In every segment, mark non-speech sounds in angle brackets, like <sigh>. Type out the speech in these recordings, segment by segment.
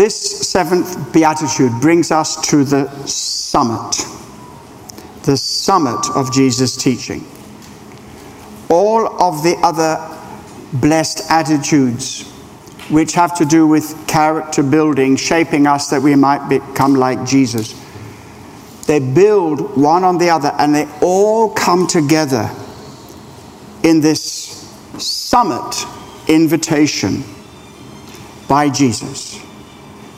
this seventh beatitude brings us to the summit, the summit of Jesus' teaching. All of the other blessed attitudes, which have to do with character building, shaping us that we might become like Jesus, they build one on the other and they all come together in this summit invitation by Jesus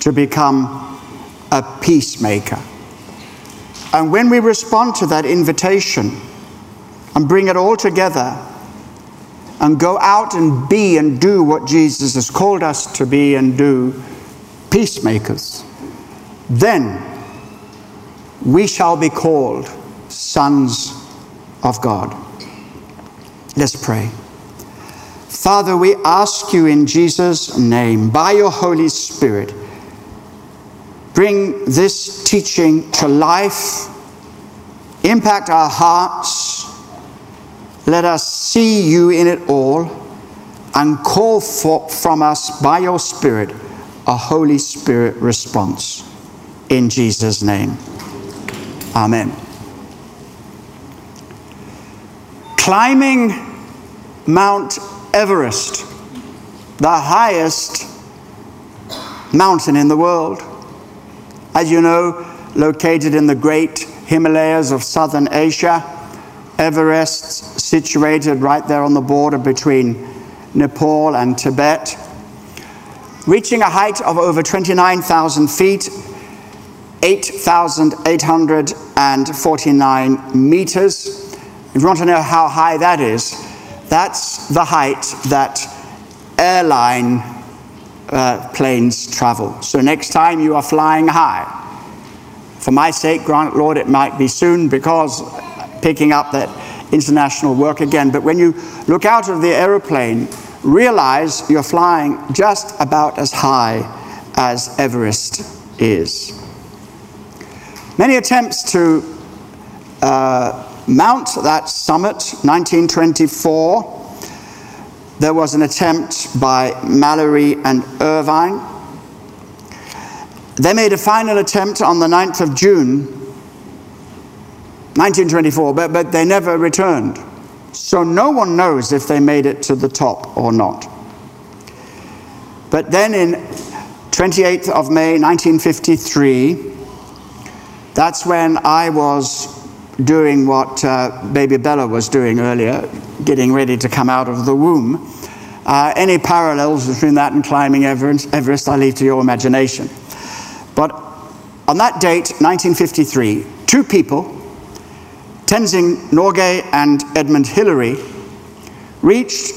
to become a peacemaker. And when we respond to that invitation and bring it all together and go out and be and do what Jesus has called us to be and do, peacemakers, then we shall be called sons of God. Let's pray. Father, we ask you in Jesus' name, by your Holy Spirit, bring this teaching to life, impact our hearts. Let us see you in it all and call for, from us by your Spirit a Holy Spirit response. In Jesus' name. Amen. Climbing Mount Everest, the highest mountain in the world as you know, located in the great Himalayas of southern Asia. Everest, situated right there on the border between Nepal and Tibet. Reaching a height of over 29,000 feet, 8,849 meters. If you want to know how high that is, that's the height that airline uh, planes travel. So next time you are flying high, for my sake, grant, Lord, it might be soon because picking up that international work again. But when you look out of the aeroplane, realize you're flying just about as high as Everest is. Many attempts to uh, mount that summit, 1924 there was an attempt by Mallory and Irvine. They made a final attempt on the 9th of June, 1924, but, but they never returned. So no one knows if they made it to the top or not. But then in 28th of May 1953, that's when I was doing what uh, baby Bella was doing earlier, getting ready to come out of the womb. Uh, any parallels between that and climbing Everest, I leave to your imagination. But on that date, 1953, two people, Tenzing Norgay and Edmund Hillary, reached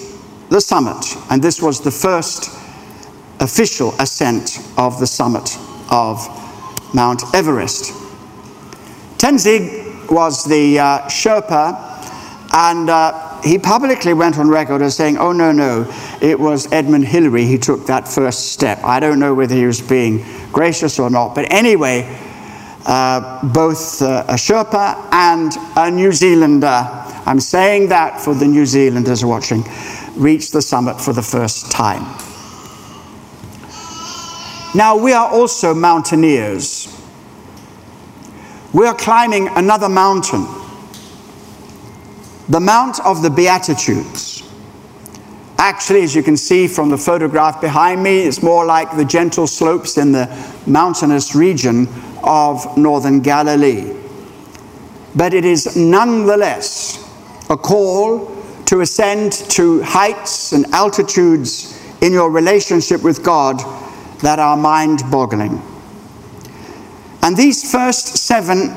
the summit, and this was the first official ascent of the summit of Mount Everest. Tenzing was the uh, Sherpa, and uh, he publicly went on record as saying, oh, no, no, it was Edmund Hillary who took that first step. I don't know whether he was being gracious or not, but anyway, uh, both uh, a Sherpa and a New Zealander, I'm saying that for the New Zealanders watching, reached the summit for the first time. Now, we are also mountaineers. We are climbing another mountain the Mount of the Beatitudes. Actually, as you can see from the photograph behind me, it's more like the gentle slopes in the mountainous region of northern Galilee. But it is nonetheless a call to ascend to heights and altitudes in your relationship with God that are mind boggling. And these first seven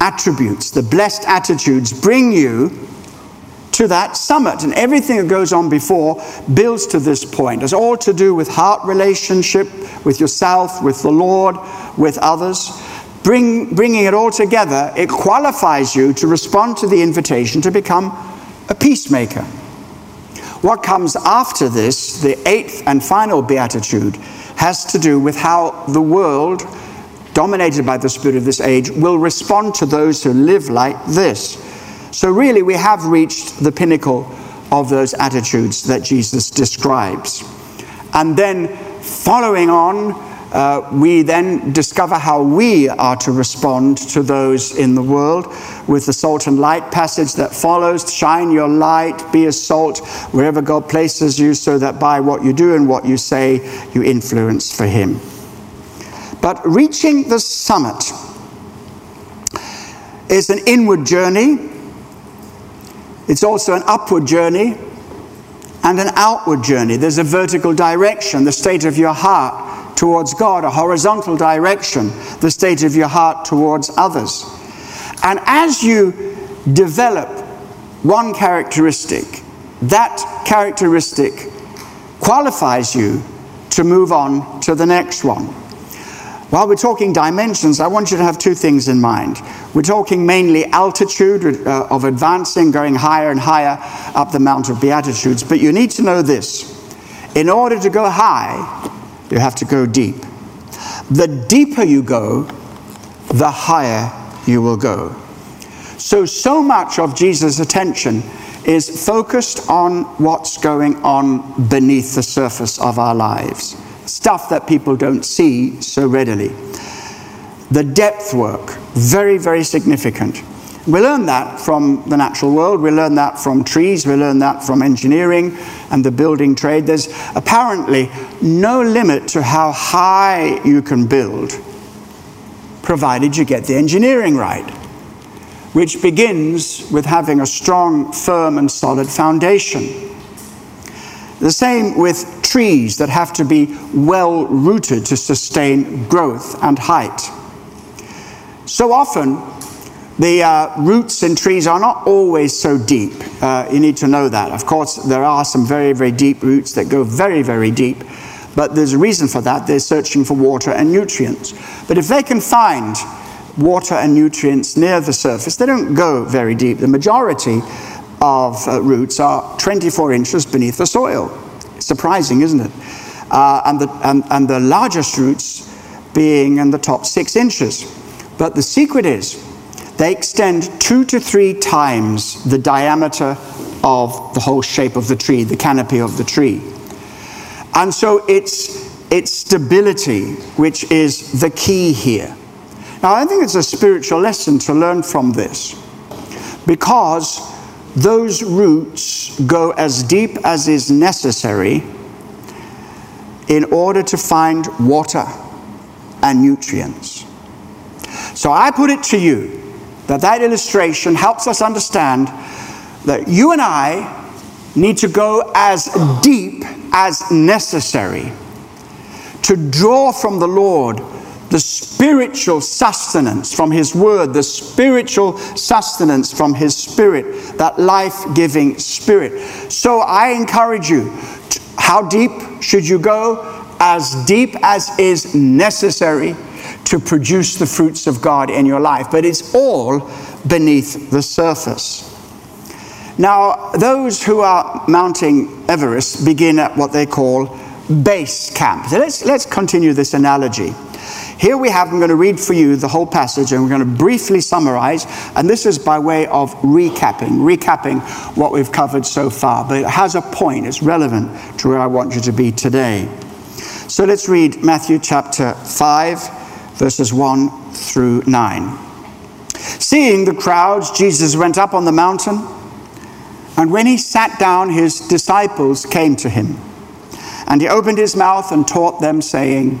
attributes, the blessed attitudes, bring you to that summit. And everything that goes on before builds to this point. It's all to do with heart relationship, with yourself, with the Lord, with others. Bring, bringing it all together, it qualifies you to respond to the invitation to become a peacemaker. What comes after this, the eighth and final beatitude, has to do with how the world, dominated by the spirit of this age, will respond to those who live like this. So, really, we have reached the pinnacle of those attitudes that Jesus describes. And then, following on, uh, we then discover how we are to respond to those in the world with the salt and light passage that follows shine your light, be a salt wherever God places you, so that by what you do and what you say, you influence for Him. But reaching the summit is an inward journey, it's also an upward journey and an outward journey. There's a vertical direction, the state of your heart towards God, a horizontal direction, the state of your heart towards others. And as you develop one characteristic, that characteristic qualifies you to move on to the next one. While we're talking dimensions, I want you to have two things in mind. We're talking mainly altitude uh, of advancing, going higher and higher up the Mount of Beatitudes, but you need to know this. In order to go high, you have to go deep. The deeper you go, the higher you will go. So, so much of Jesus' attention is focused on what's going on beneath the surface of our lives, stuff that people don't see so readily. The depth work, very, very significant. We learn that from the natural world, we learn that from trees, we learn that from engineering and the building trade. There's apparently no limit to how high you can build, provided you get the engineering right, which begins with having a strong, firm, and solid foundation. The same with trees that have to be well rooted to sustain growth and height. So often, the uh, roots in trees are not always so deep. Uh, you need to know that. Of course, there are some very, very deep roots that go very, very deep, but there's a reason for that. They're searching for water and nutrients. But if they can find water and nutrients near the surface, they don't go very deep. The majority of uh, roots are 24 inches beneath the soil. Surprising, isn't it? Uh, and, the, and, and the largest roots being in the top six inches. But the secret is, they extend two to three times the diameter of the whole shape of the tree, the canopy of the tree. And so it's, it's stability which is the key here. Now, I think it's a spiritual lesson to learn from this because those roots go as deep as is necessary in order to find water and nutrients. So I put it to you that that illustration helps us understand that you and I need to go as deep as necessary to draw from the Lord the spiritual sustenance from His Word, the spiritual sustenance from His Spirit, that life giving Spirit. So I encourage you how deep should you go? As deep as is necessary to produce the fruits of God in your life, but it's all beneath the surface. Now, those who are mounting Everest begin at what they call base camp. So let's, let's continue this analogy. Here we have, I'm going to read for you the whole passage and we're going to briefly summarize. And this is by way of recapping, recapping what we've covered so far. But it has a point, it's relevant to where I want you to be today. So let's read Matthew chapter 5 verses 1 through 9. Seeing the crowds, Jesus went up on the mountain, and when he sat down, his disciples came to him. And he opened his mouth and taught them, saying,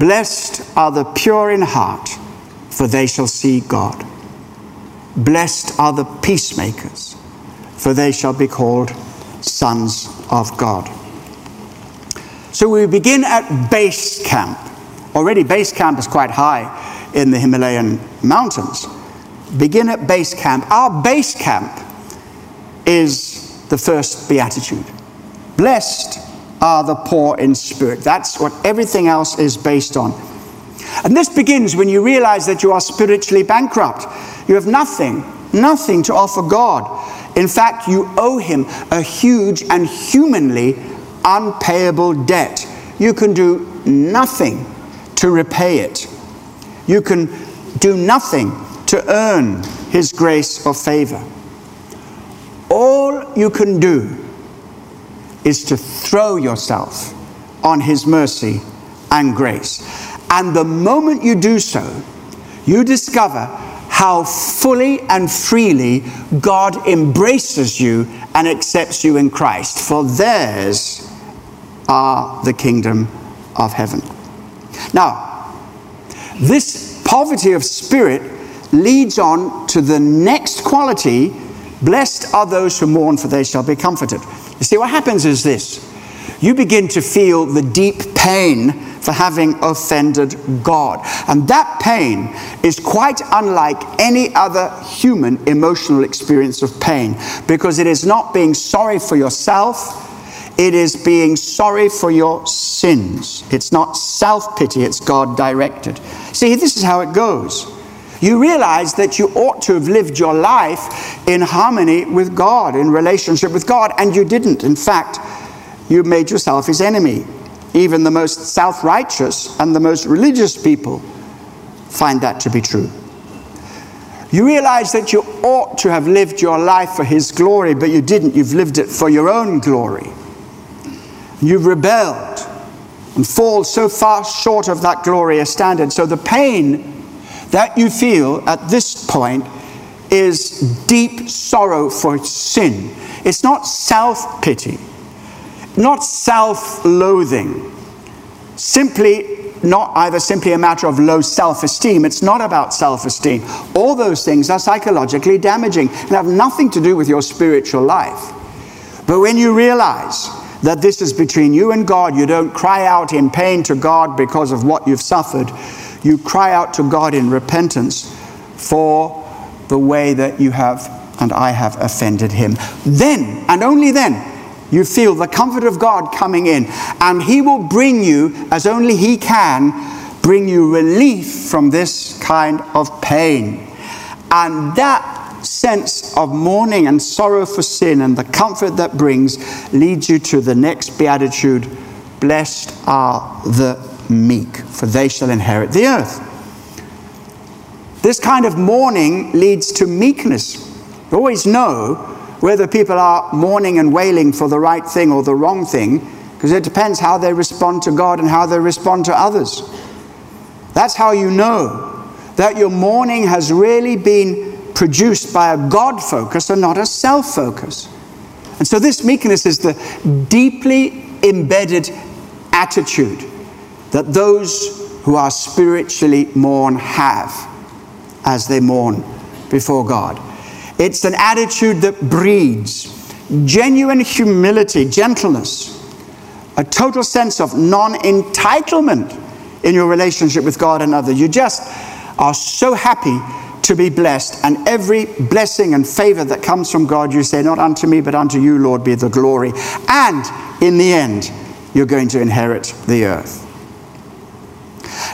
Blessed are the pure in heart, for they shall see God. Blessed are the peacemakers, for they shall be called sons of God. So we begin at base camp. Already, base camp is quite high in the Himalayan mountains. Begin at base camp. Our base camp is the first beatitude. Blessed are the poor in spirit. That's what everything else is based on. And this begins when you realize that you are spiritually bankrupt. You have nothing, nothing to offer God. In fact, you owe Him a huge and humanly unpayable debt. You can do nothing to repay it. You can do nothing to earn His grace or favor. All you can do is to throw yourself on His mercy and grace. And the moment you do so, you discover how fully and freely God embraces you and accepts you in Christ. For theirs are the kingdom of heaven. Now, this poverty of spirit leads on to the next quality blessed are those who mourn, for they shall be comforted. You see, what happens is this you begin to feel the deep pain for having offended God. And that pain is quite unlike any other human emotional experience of pain because it is not being sorry for yourself, it is being sorry for your sins. It's not self pity, it's God directed. See, this is how it goes. You realize that you ought to have lived your life in harmony with God, in relationship with God, and you didn't. In fact, you made yourself his enemy. Even the most self righteous and the most religious people find that to be true. You realize that you ought to have lived your life for his glory, but you didn't. You've lived it for your own glory. You've rebelled and fall so far short of that glorious standard. So the pain that you feel at this point is deep sorrow for sin. It's not self pity, not self loathing, simply not either simply a matter of low self esteem. It's not about self esteem. All those things are psychologically damaging and have nothing to do with your spiritual life. But when you realize that this is between you and God. You don't cry out in pain to God because of what you've suffered. You cry out to God in repentance for the way that you have and I have offended Him. Then, and only then, you feel the comfort of God coming in, and He will bring you, as only He can, bring you relief from this kind of pain. And that sense of mourning and sorrow for sin and the comfort that brings leads you to the next beatitude Blessed are the meek, for they shall inherit the earth. This kind of mourning leads to meekness. You always know whether people are mourning and wailing for the right thing or the wrong thing, because it depends how they respond to God and how they respond to others. That's how you know that your mourning has really been produced by a God focus and not a self focus. And so, this meekness is the deeply embedded attitude that those who are spiritually mourn have as they mourn before God. It's an attitude that breeds genuine humility, gentleness, a total sense of non entitlement in your relationship with God and others. You just are so happy to be blessed. And every blessing and favor that comes from God, you say, Not unto me, but unto you, Lord, be the glory. And in the end, you're going to inherit the earth.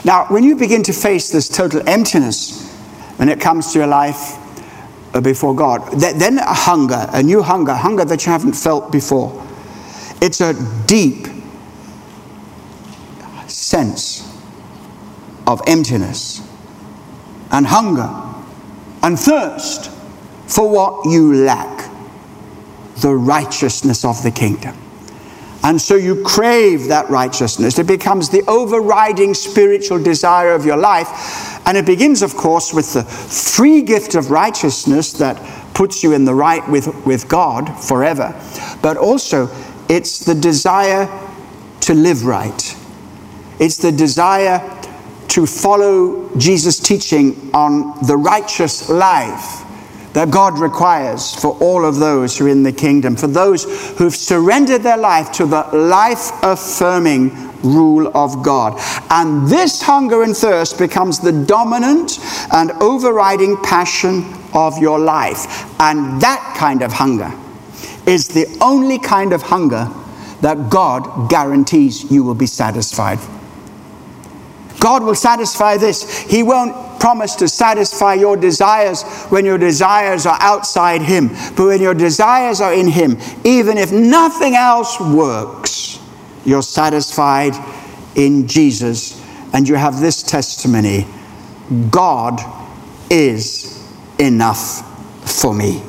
Now, when you begin to face this total emptiness when it comes to your life uh, before God, then a hunger, a new hunger, hunger that you haven't felt before. It's a deep sense of emptiness and hunger and thirst for what you lack the righteousness of the kingdom. And so you crave that righteousness. It becomes the overriding spiritual desire of your life. And it begins, of course, with the free gift of righteousness that puts you in the right with, with God forever. But also, it's the desire to live right. It's the desire to follow Jesus' teaching on the righteous life that God requires for all of those who are in the kingdom, for those who've surrendered their life to the life affirming rule of God. And this hunger and thirst becomes the dominant and overriding passion of your life. And that kind of hunger is the only kind of hunger that God guarantees you will be satisfied God will satisfy this. He won't promise to satisfy your desires when your desires are outside Him, but when your desires are in Him, even if nothing else works, you're satisfied in Jesus. And you have this testimony God is enough for me.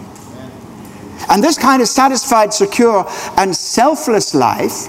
And this kind of satisfied, secure, and selfless life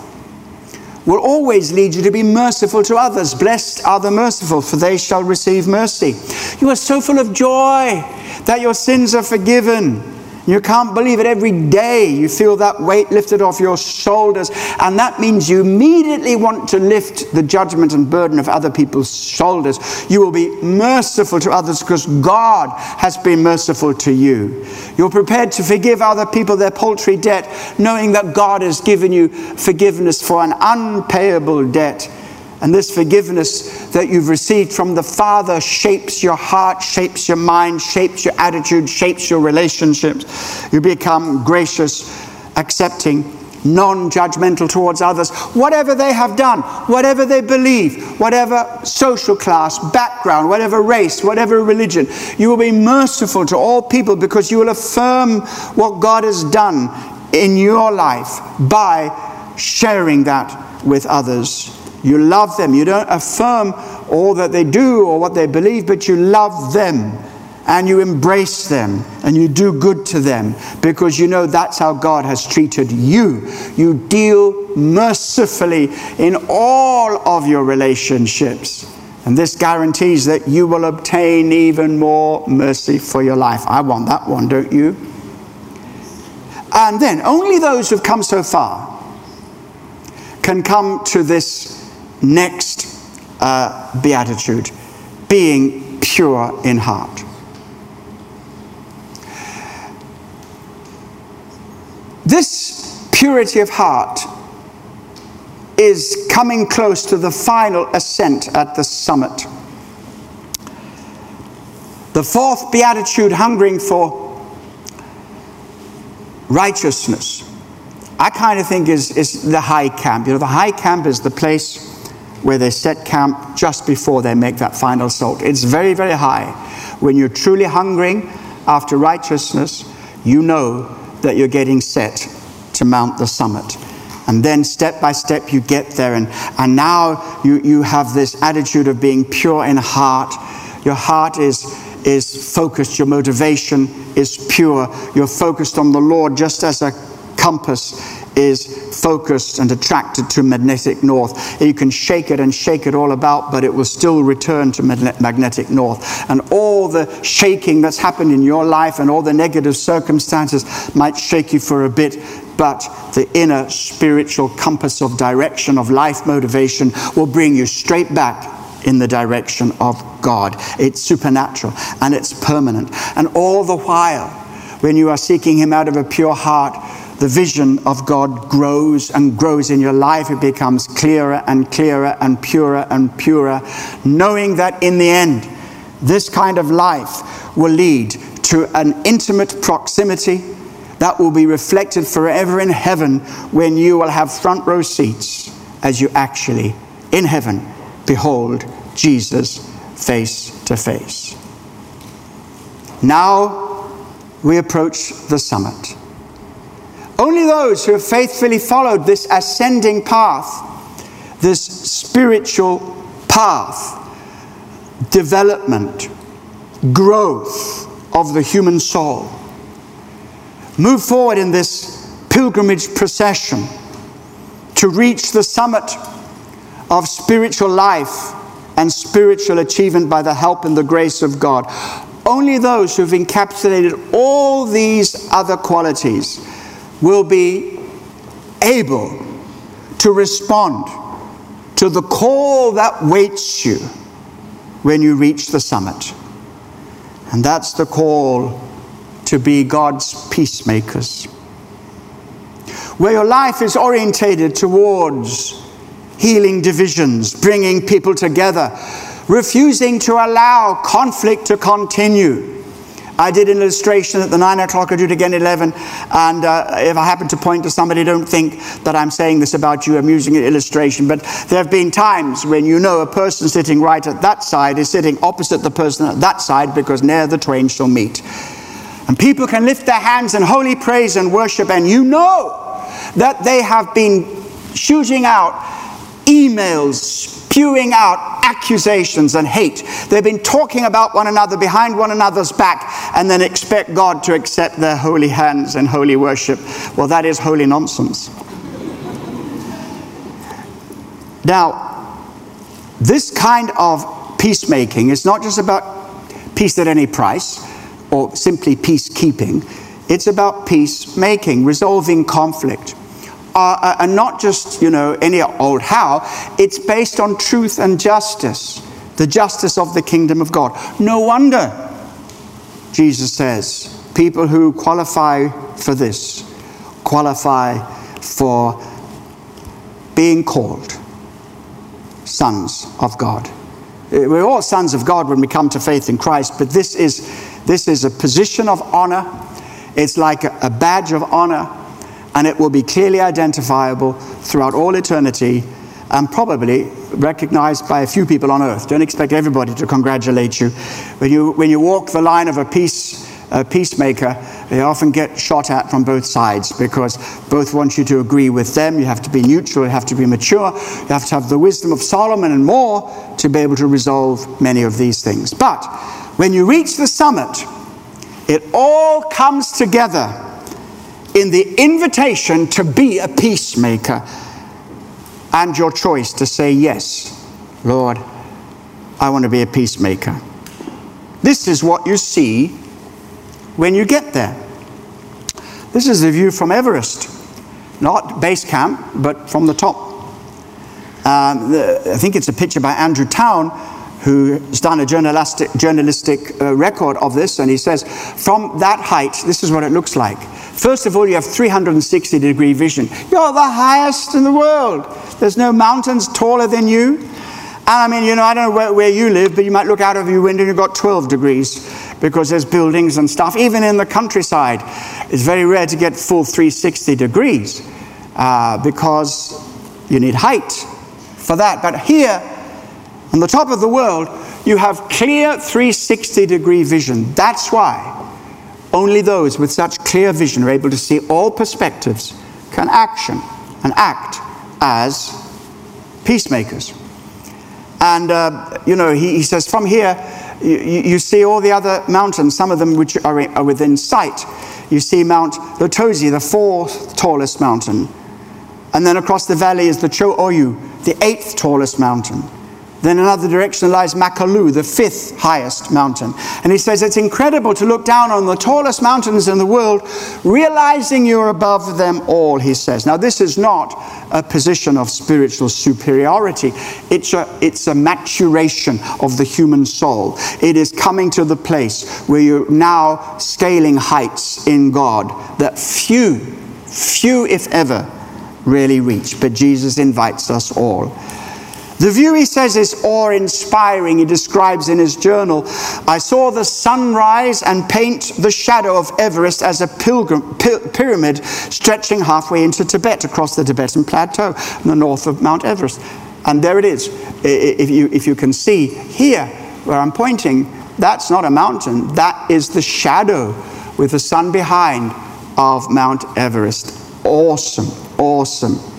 will always lead you to be merciful to others. Blessed are the merciful, for they shall receive mercy. You are so full of joy that your sins are forgiven. You can't believe it. Every day you feel that weight lifted off your shoulders. And that means you immediately want to lift the judgment and burden of other people's shoulders. You will be merciful to others because God has been merciful to you. You're prepared to forgive other people their paltry debt, knowing that God has given you forgiveness for an unpayable debt. And this forgiveness that you've received from the Father shapes your heart, shapes your mind, shapes your attitude, shapes your relationships. You become gracious, accepting, non judgmental towards others, whatever they have done, whatever they believe, whatever social class, background, whatever race, whatever religion. You will be merciful to all people because you will affirm what God has done in your life by sharing that with others. You love them. You don't affirm all that they do or what they believe, but you love them and you embrace them and you do good to them because you know that's how God has treated you. You deal mercifully in all of your relationships. And this guarantees that you will obtain even more mercy for your life. I want that one, don't you? And then only those who've come so far can come to this next uh, beatitude being pure in heart. This purity of heart is coming close to the final ascent at the summit. The fourth beatitude, hungering for righteousness, I kind of think is, is the high camp. You know, the high camp is the place where they set camp just before they make that final assault. It's very, very high. When you're truly hungering after righteousness, you know that you're getting set to mount the summit. And then step by step you get there, and, and now you, you have this attitude of being pure in heart. Your heart is, is focused, your motivation is pure. You're focused on the Lord just as a compass is focused and attracted to magnetic north. You can shake it and shake it all about, but it will still return to magnetic north. And all the shaking that's happened in your life and all the negative circumstances might shake you for a bit, but the inner spiritual compass of direction, of life motivation, will bring you straight back in the direction of God. It's supernatural and it's permanent. And all the while, when you are seeking Him out of a pure heart, the vision of God grows and grows in your life. It becomes clearer and clearer and purer and purer, knowing that in the end, this kind of life will lead to an intimate proximity that will be reflected forever in heaven when you will have front row seats as you actually, in heaven, behold Jesus face to face. Now we approach the summit. Only those who have faithfully followed this ascending path, this spiritual path, development, growth of the human soul, move forward in this pilgrimage procession to reach the summit of spiritual life and spiritual achievement by the help and the grace of God. Only those who've encapsulated all these other qualities will be able to respond to the call that waits you when you reach the summit. And that's the call to be God's peacemakers. Where your life is orientated towards healing divisions, bringing people together, refusing to allow conflict to continue I did an illustration at the 9 o'clock, I do it again at 11. And uh, if I happen to point to somebody, don't think that I'm saying this about you. I'm using an illustration. But there have been times when you know a person sitting right at that side is sitting opposite the person at that side because ne'er the twain shall meet. And people can lift their hands in holy praise and worship, and you know that they have been shooting out emails, spewing out accusations and hate. They've been talking about one another behind one another's back and then expect God to accept their holy hands and holy worship. Well, that is holy nonsense. Now, this kind of peacemaking is not just about peace at any price or simply peacekeeping, it's about peacemaking, resolving conflict are, are not just, you know, any old how. It's based on truth and justice, the justice of the kingdom of God. No wonder, Jesus says, people who qualify for this qualify for being called sons of God. Eh, we're all sons of God when we come to faith in Christ, but this is, this is a position of honor. It's like a, a badge of honor and it will be clearly identifiable throughout all eternity and probably recognized by a few people on earth. Don't expect everybody to congratulate you. When you, when you walk the line of a peace a peacemaker, they often get shot at from both sides because both want you to agree with them. You have to be neutral, you have to be mature, you have to have the wisdom of Solomon and more to be able to resolve many of these things. But when you reach the summit, it all comes together in the invitation to be a peacemaker and your choice to say, Yes, Lord, I want to be a peacemaker. This is what you see when you get there. This is a view from Everest, not base camp, but from the top. Um, the, I think it's a picture by Andrew Town, who's done a journalistic, journalistic uh, record of this, and he says, from that height, this is what it looks like. First of all, you have 360 degree vision. You're the highest in the world. There's no mountains taller than you. And I mean, you know, I don't know where, where you live, but you might look out of your window and you've got 12 degrees because there's buildings and stuff. Even in the countryside, it's very rare to get full 360 degrees uh, because you need height for that. But here, on the top of the world, you have clear 360 degree vision. That's why only those with such clear vision are able to see all perspectives, can action and act as peacemakers. And, uh, you know, he, he, says, from here, you, you, see all the other mountains, some of them which are, are within sight. You see Mount Lhotse, the fourth tallest mountain. And then across the valley is the Cho Oyu, the eighth tallest mountain. Then another direction lies Makalu, the fifth highest mountain. And he says it's incredible to look down on the tallest mountains in the world, realizing you're above them all, he says. Now, this is not a position of spiritual superiority, it's a, it's a maturation of the human soul. It is coming to the place where you're now scaling heights in God that few, few, if ever, really reach. But Jesus invites us all. The view, he says, is awe inspiring. He describes in his journal I saw the sun rise and paint the shadow of Everest as a pilgrim, pyramid stretching halfway into Tibet across the Tibetan plateau in the north of Mount Everest. And there it is. If you, if you can see here where I'm pointing, that's not a mountain, that is the shadow with the sun behind of Mount Everest. Awesome, awesome.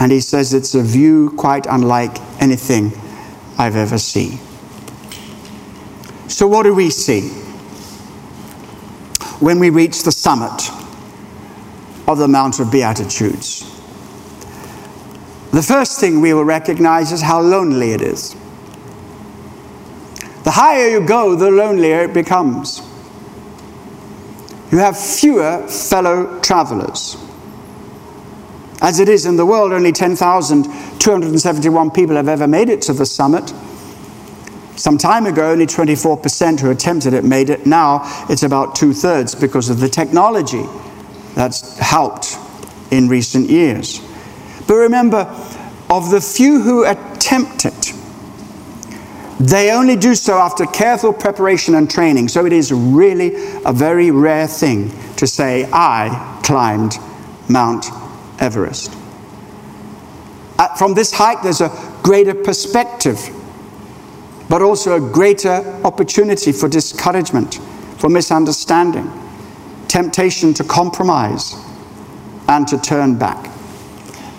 And he says it's a view quite unlike anything I've ever seen. So, what do we see when we reach the summit of the Mount of Beatitudes? The first thing we will recognize is how lonely it is. The higher you go, the lonelier it becomes. You have fewer fellow travelers. As it is in the world, only 10,271 people have ever made it to the summit. Some time ago, only 24% who attempted it made it. Now it's about two thirds because of the technology that's helped in recent years. But remember, of the few who attempt it, They only do so after careful preparation and training. So it is really a very rare thing to say, I climbed Mount Everest. Uh, from this height, there's a greater perspective, but also a greater opportunity for discouragement, for misunderstanding, temptation to compromise, and to turn back.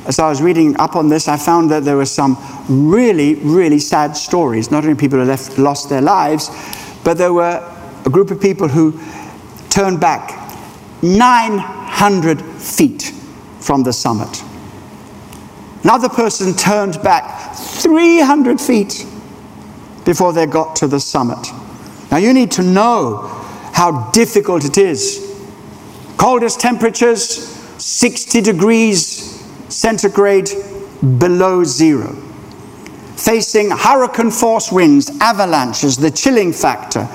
As I was reading up on this, I found that there were some really, really sad stories. Not only people who left, lost their lives, but there were a group of people who turned back 900 feet from the summit. Another person turned back 300 feet before they got to the summit. Now, you need to know how difficult it is. Coldest temperatures, 60 degrees centigrade below zero facing hurricane force winds, avalanches, the chilling factor,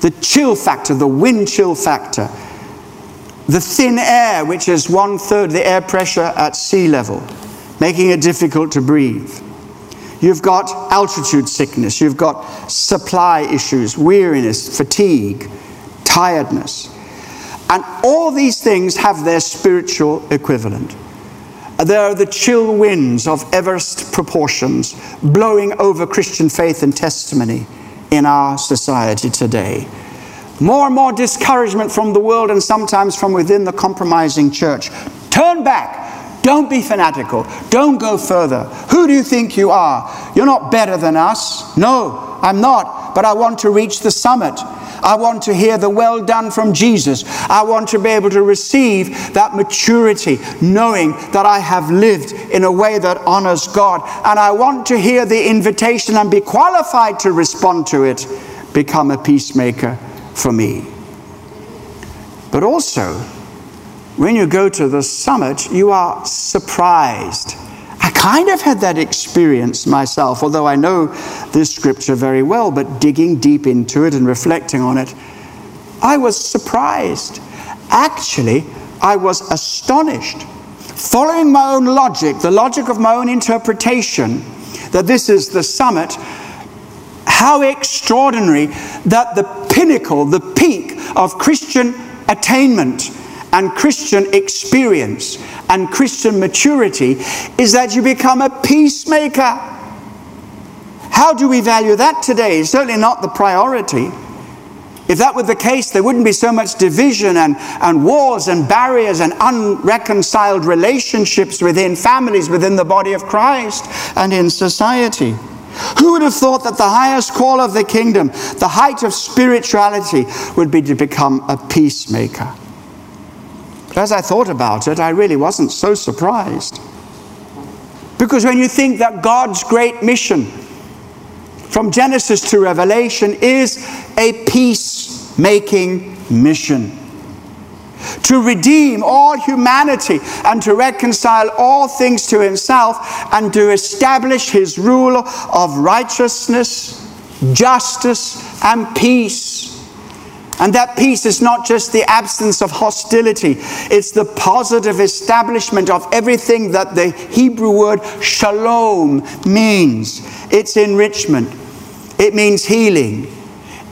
the chill factor, the wind chill factor, the thin air, which is one third the air pressure at sea level, making it difficult to breathe. You've got altitude sickness, you've got supply issues, weariness, fatigue, tiredness. And all these things have their spiritual equivalent. There are the chill winds of Everest proportions blowing over Christian faith and testimony in our society today. More and more discouragement from the world and sometimes from within the compromising church. Turn back. Don't be fanatical. Don't go further. Who do you think you are? You're not better than us. No, I'm not. But I want to reach the summit. I want to hear the well done from Jesus. I want to be able to receive that maturity, knowing that I have lived in a way that honors God. And I want to hear the invitation and be qualified to respond to it. Become a peacemaker for me. But also, when you go to the summit, you are surprised I kind of had that experience myself, although I know this scripture very well, but digging deep into it and reflecting on it, I was surprised. Actually, I was astonished. Following my own logic, the logic of my own interpretation, that this is the summit, how extraordinary that the pinnacle, the peak of Christian attainment and Christian experience and Christian maturity is that you become a peacemaker. How do we value that today? It's certainly not the priority. If that were the case, there wouldn't be so much division and, and wars and barriers and unreconciled relationships within families, within the body of Christ, and in society. Who would have thought that the highest call of the kingdom, the height of spirituality, would be to become a peacemaker? But as I thought about it, I really wasn't so surprised. Because when you think that God's great mission from Genesis to Revelation is a peace-making mission to redeem all humanity and to reconcile all things to himself and to establish his rule of righteousness, justice, and peace. And that peace is not just the absence of hostility, it's the positive establishment of everything that the Hebrew word shalom means. It's enrichment, it means healing,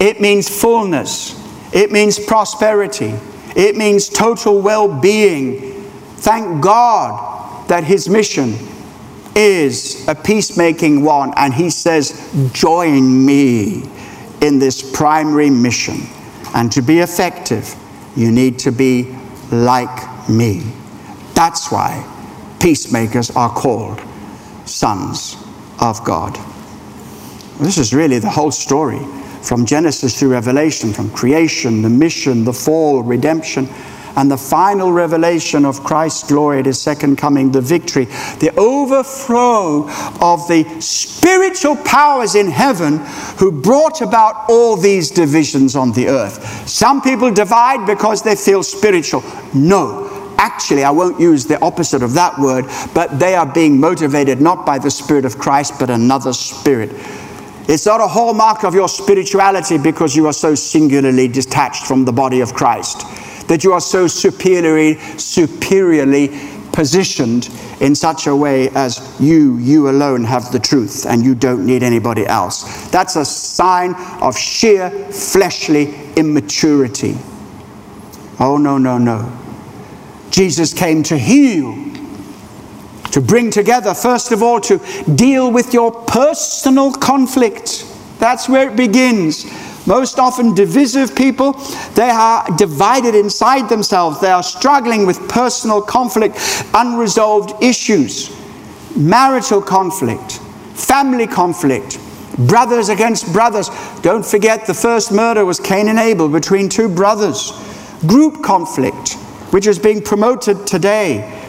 it means fullness, it means prosperity, it means total well being. Thank God that His mission is a peacemaking one, and He says, Join me in this primary mission. And to be effective, you need to be like me. That's why peacemakers are called sons of God. This is really the whole story from Genesis through Revelation, from creation, the mission, the fall, redemption and the final revelation of Christ's glory at his second coming, the victory, the overflow of the spiritual powers in heaven who brought about all these divisions on the earth. Some people divide because they feel spiritual. No. Actually, I won't use the opposite of that word, but they are being motivated not by the Spirit of Christ, but another Spirit. It's not a hallmark of your spirituality because you are so singularly detached from the body of Christ that you are so superiorly, superiorly positioned in such a way as you, you alone have the truth and you don't need anybody else. That's a sign of sheer fleshly immaturity. Oh, no, no, no. Jesus came to heal, to bring together, first of all, to deal with your personal conflict. That's where it begins. Most often, divisive people, they are divided inside themselves. They are struggling with personal conflict, unresolved issues, marital conflict, family conflict, brothers against brothers. Don't forget the first murder was Cain and Abel between two brothers. Group conflict, which is being promoted today,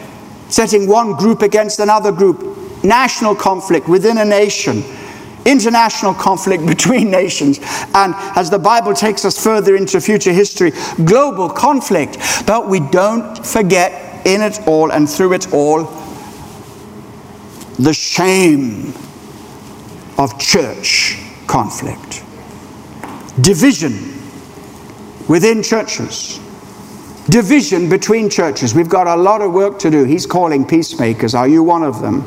setting one group against another group, national conflict within a nation international conflict <laughs> between nations, and as the Bible takes us further into future history, global conflict. But we don't forget in it all and through it all the shame of church conflict, division within churches. Division between churches. We've got a lot of work to do. He's calling peacemakers. Are you one of them?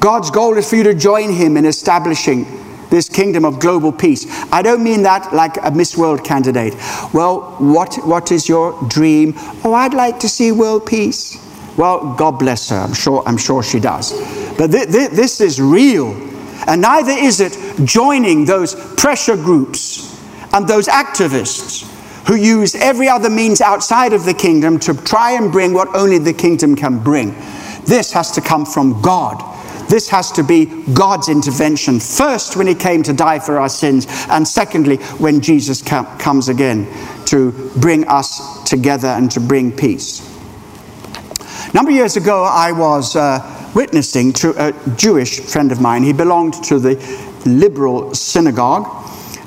God's goal is for you to join Him in establishing this kingdom of global peace. I don't mean that like a Miss World candidate. Well, what, what is your dream? Oh, I'd like to see world peace. Well, God bless her. I'm sure, I'm sure she does. But th- th- this is real. And neither is it joining those pressure groups and those activists who use every other means outside of the kingdom to try and bring what only the kingdom can bring. This has to come from God. This has to be God's intervention, first when He came to die for our sins, and secondly when Jesus comes again to bring us together and to bring peace. A number of years ago, I was uh, witnessing to a Jewish friend of mine. He belonged to the liberal synagogue.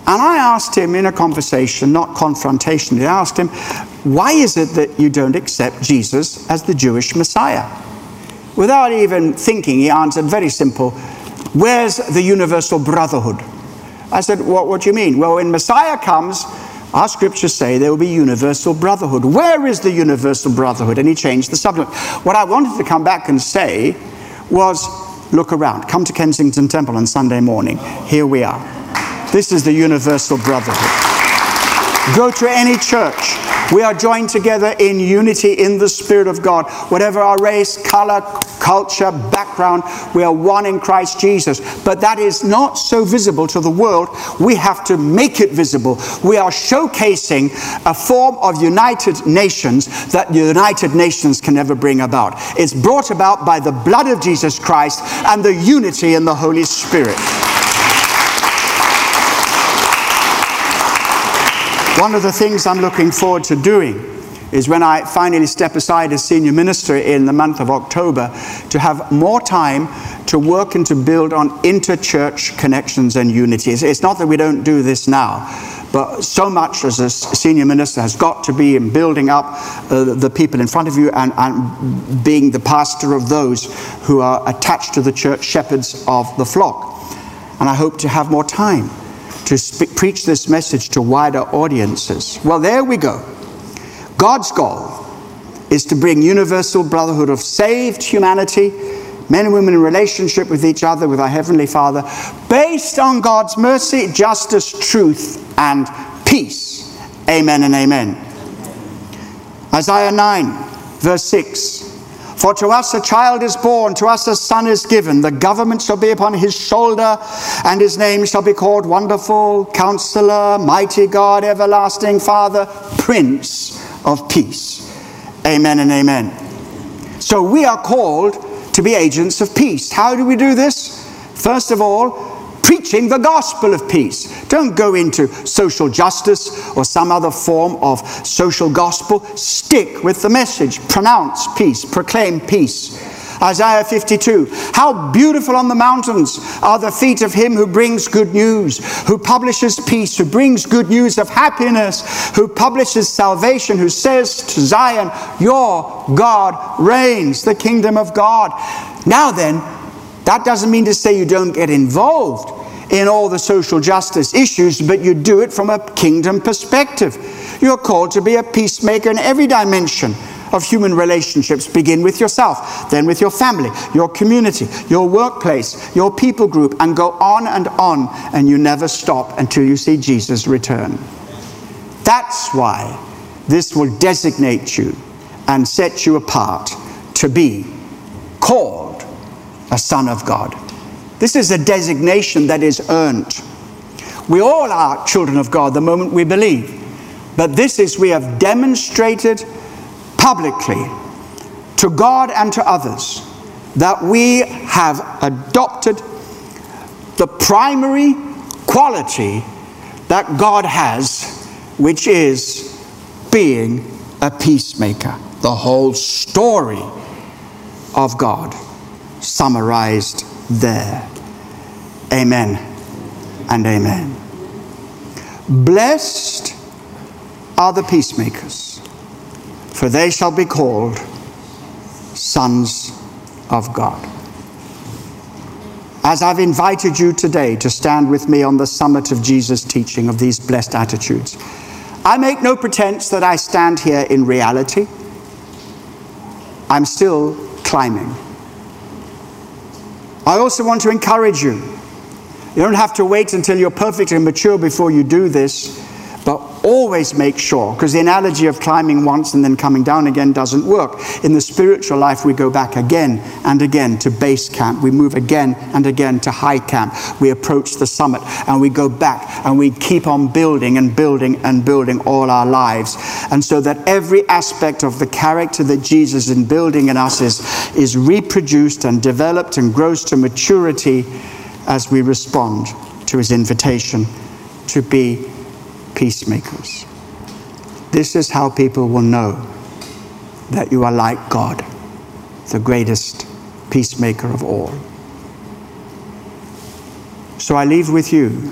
And I asked him in a conversation, not confrontation, I asked him, why is it that you don't accept Jesus as the Jewish Messiah? Without even thinking, he answered, very simple, Where's the universal brotherhood? I said, What, what do you mean? Well, when Messiah comes, our scriptures say there will be universal brotherhood. Where is the universal brotherhood? And he changed the subject. What I wanted to come back and say was look around. Come to Kensington Temple on Sunday morning. Here we are. This is the universal brotherhood. Go to any church. We are joined together in unity in the Spirit of God. Whatever our race, color, culture, background, we are one in Christ Jesus. But that is not so visible to the world. We have to make it visible. We are showcasing a form of United Nations that the United Nations can never bring about. It's brought about by the blood of Jesus Christ and the unity in the Holy Spirit. One of the things I'm looking forward to doing is when I finally step aside as senior minister in the month of October to have more time to work and to build on interchurch connections and unity. It's not that we don't do this now, but so much as a senior minister has got to be in building up uh, the people in front of you and, and being the pastor of those who are attached to the church, shepherds of the flock. And I hope to have more time to preach this message to wider audiences. Well, there we go. God's goal is to bring universal brotherhood of saved humanity, men and women in relationship with each other, with our Heavenly Father, based on God's mercy, justice, truth, and peace. Amen and amen. Isaiah 9, verse 6. For to us a child is born, to us a son is given. The government shall be upon his shoulder, and his name shall be called Wonderful, Counselor, Mighty God, Everlasting Father, Prince of Peace. Amen and amen. So we are called to be agents of peace. How do we do this? First of all, preaching the gospel of peace. Don't go into social justice or some other form of social gospel. Stick with the message. Pronounce peace, proclaim peace. Isaiah 52. How beautiful on the mountains are the feet of him who brings good news, who publishes peace, who brings good news of happiness, who publishes salvation, who says to Zion, Your God reigns, the kingdom of God. Now then, that doesn't mean to say you don't get involved in all the social justice issues, but you do it from a kingdom perspective. You're called to be a peacemaker in every dimension of human relationships begin with yourself, then with your family, your community, your workplace, your people group, and go on and on, and you never stop until you see Jesus return. That's why this will designate you and set you apart to be called a son of God. This is a designation that is earned. We all are children of God the moment we believe. But this is, we have demonstrated publicly to God and to others that we have adopted the primary quality that God has, which is being a peacemaker. The whole story of God summarized there. Amen and amen. Blessed are the peacemakers, for they shall be called sons of God. As I've invited you today to stand with me on the summit of Jesus' teaching of these blessed attitudes, I make no pretense that I stand here in reality. I'm still climbing. I also want to encourage you. You don't have to wait until you're perfect and mature before you do this. Always make sure, because the analogy of climbing once and then coming down again doesn't work. In the spiritual life, we go back again and again to base camp. We move again and again to high camp. We approach the summit and we go back and we keep on building and building and building all our lives. And so that every aspect of the character that Jesus is building in us is, is reproduced and developed and grows to maturity as we respond to his invitation to be peacemakers. This is how people will know that you are like God, the greatest peacemaker of all. So I leave with you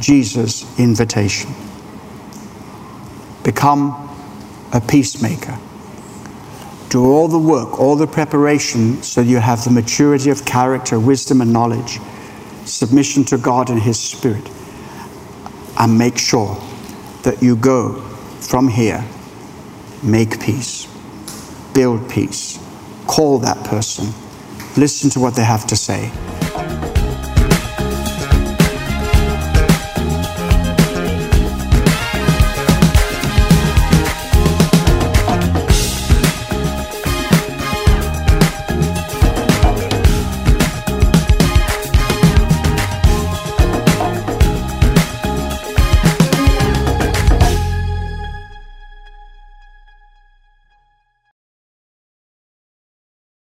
Jesus' invitation. Become a peacemaker. Do all the work, all the preparation, so you have the maturity of character, wisdom, and knowledge, submission to God and His Spirit and make sure that you go from here, make peace, build peace, call that person, listen to what they have to say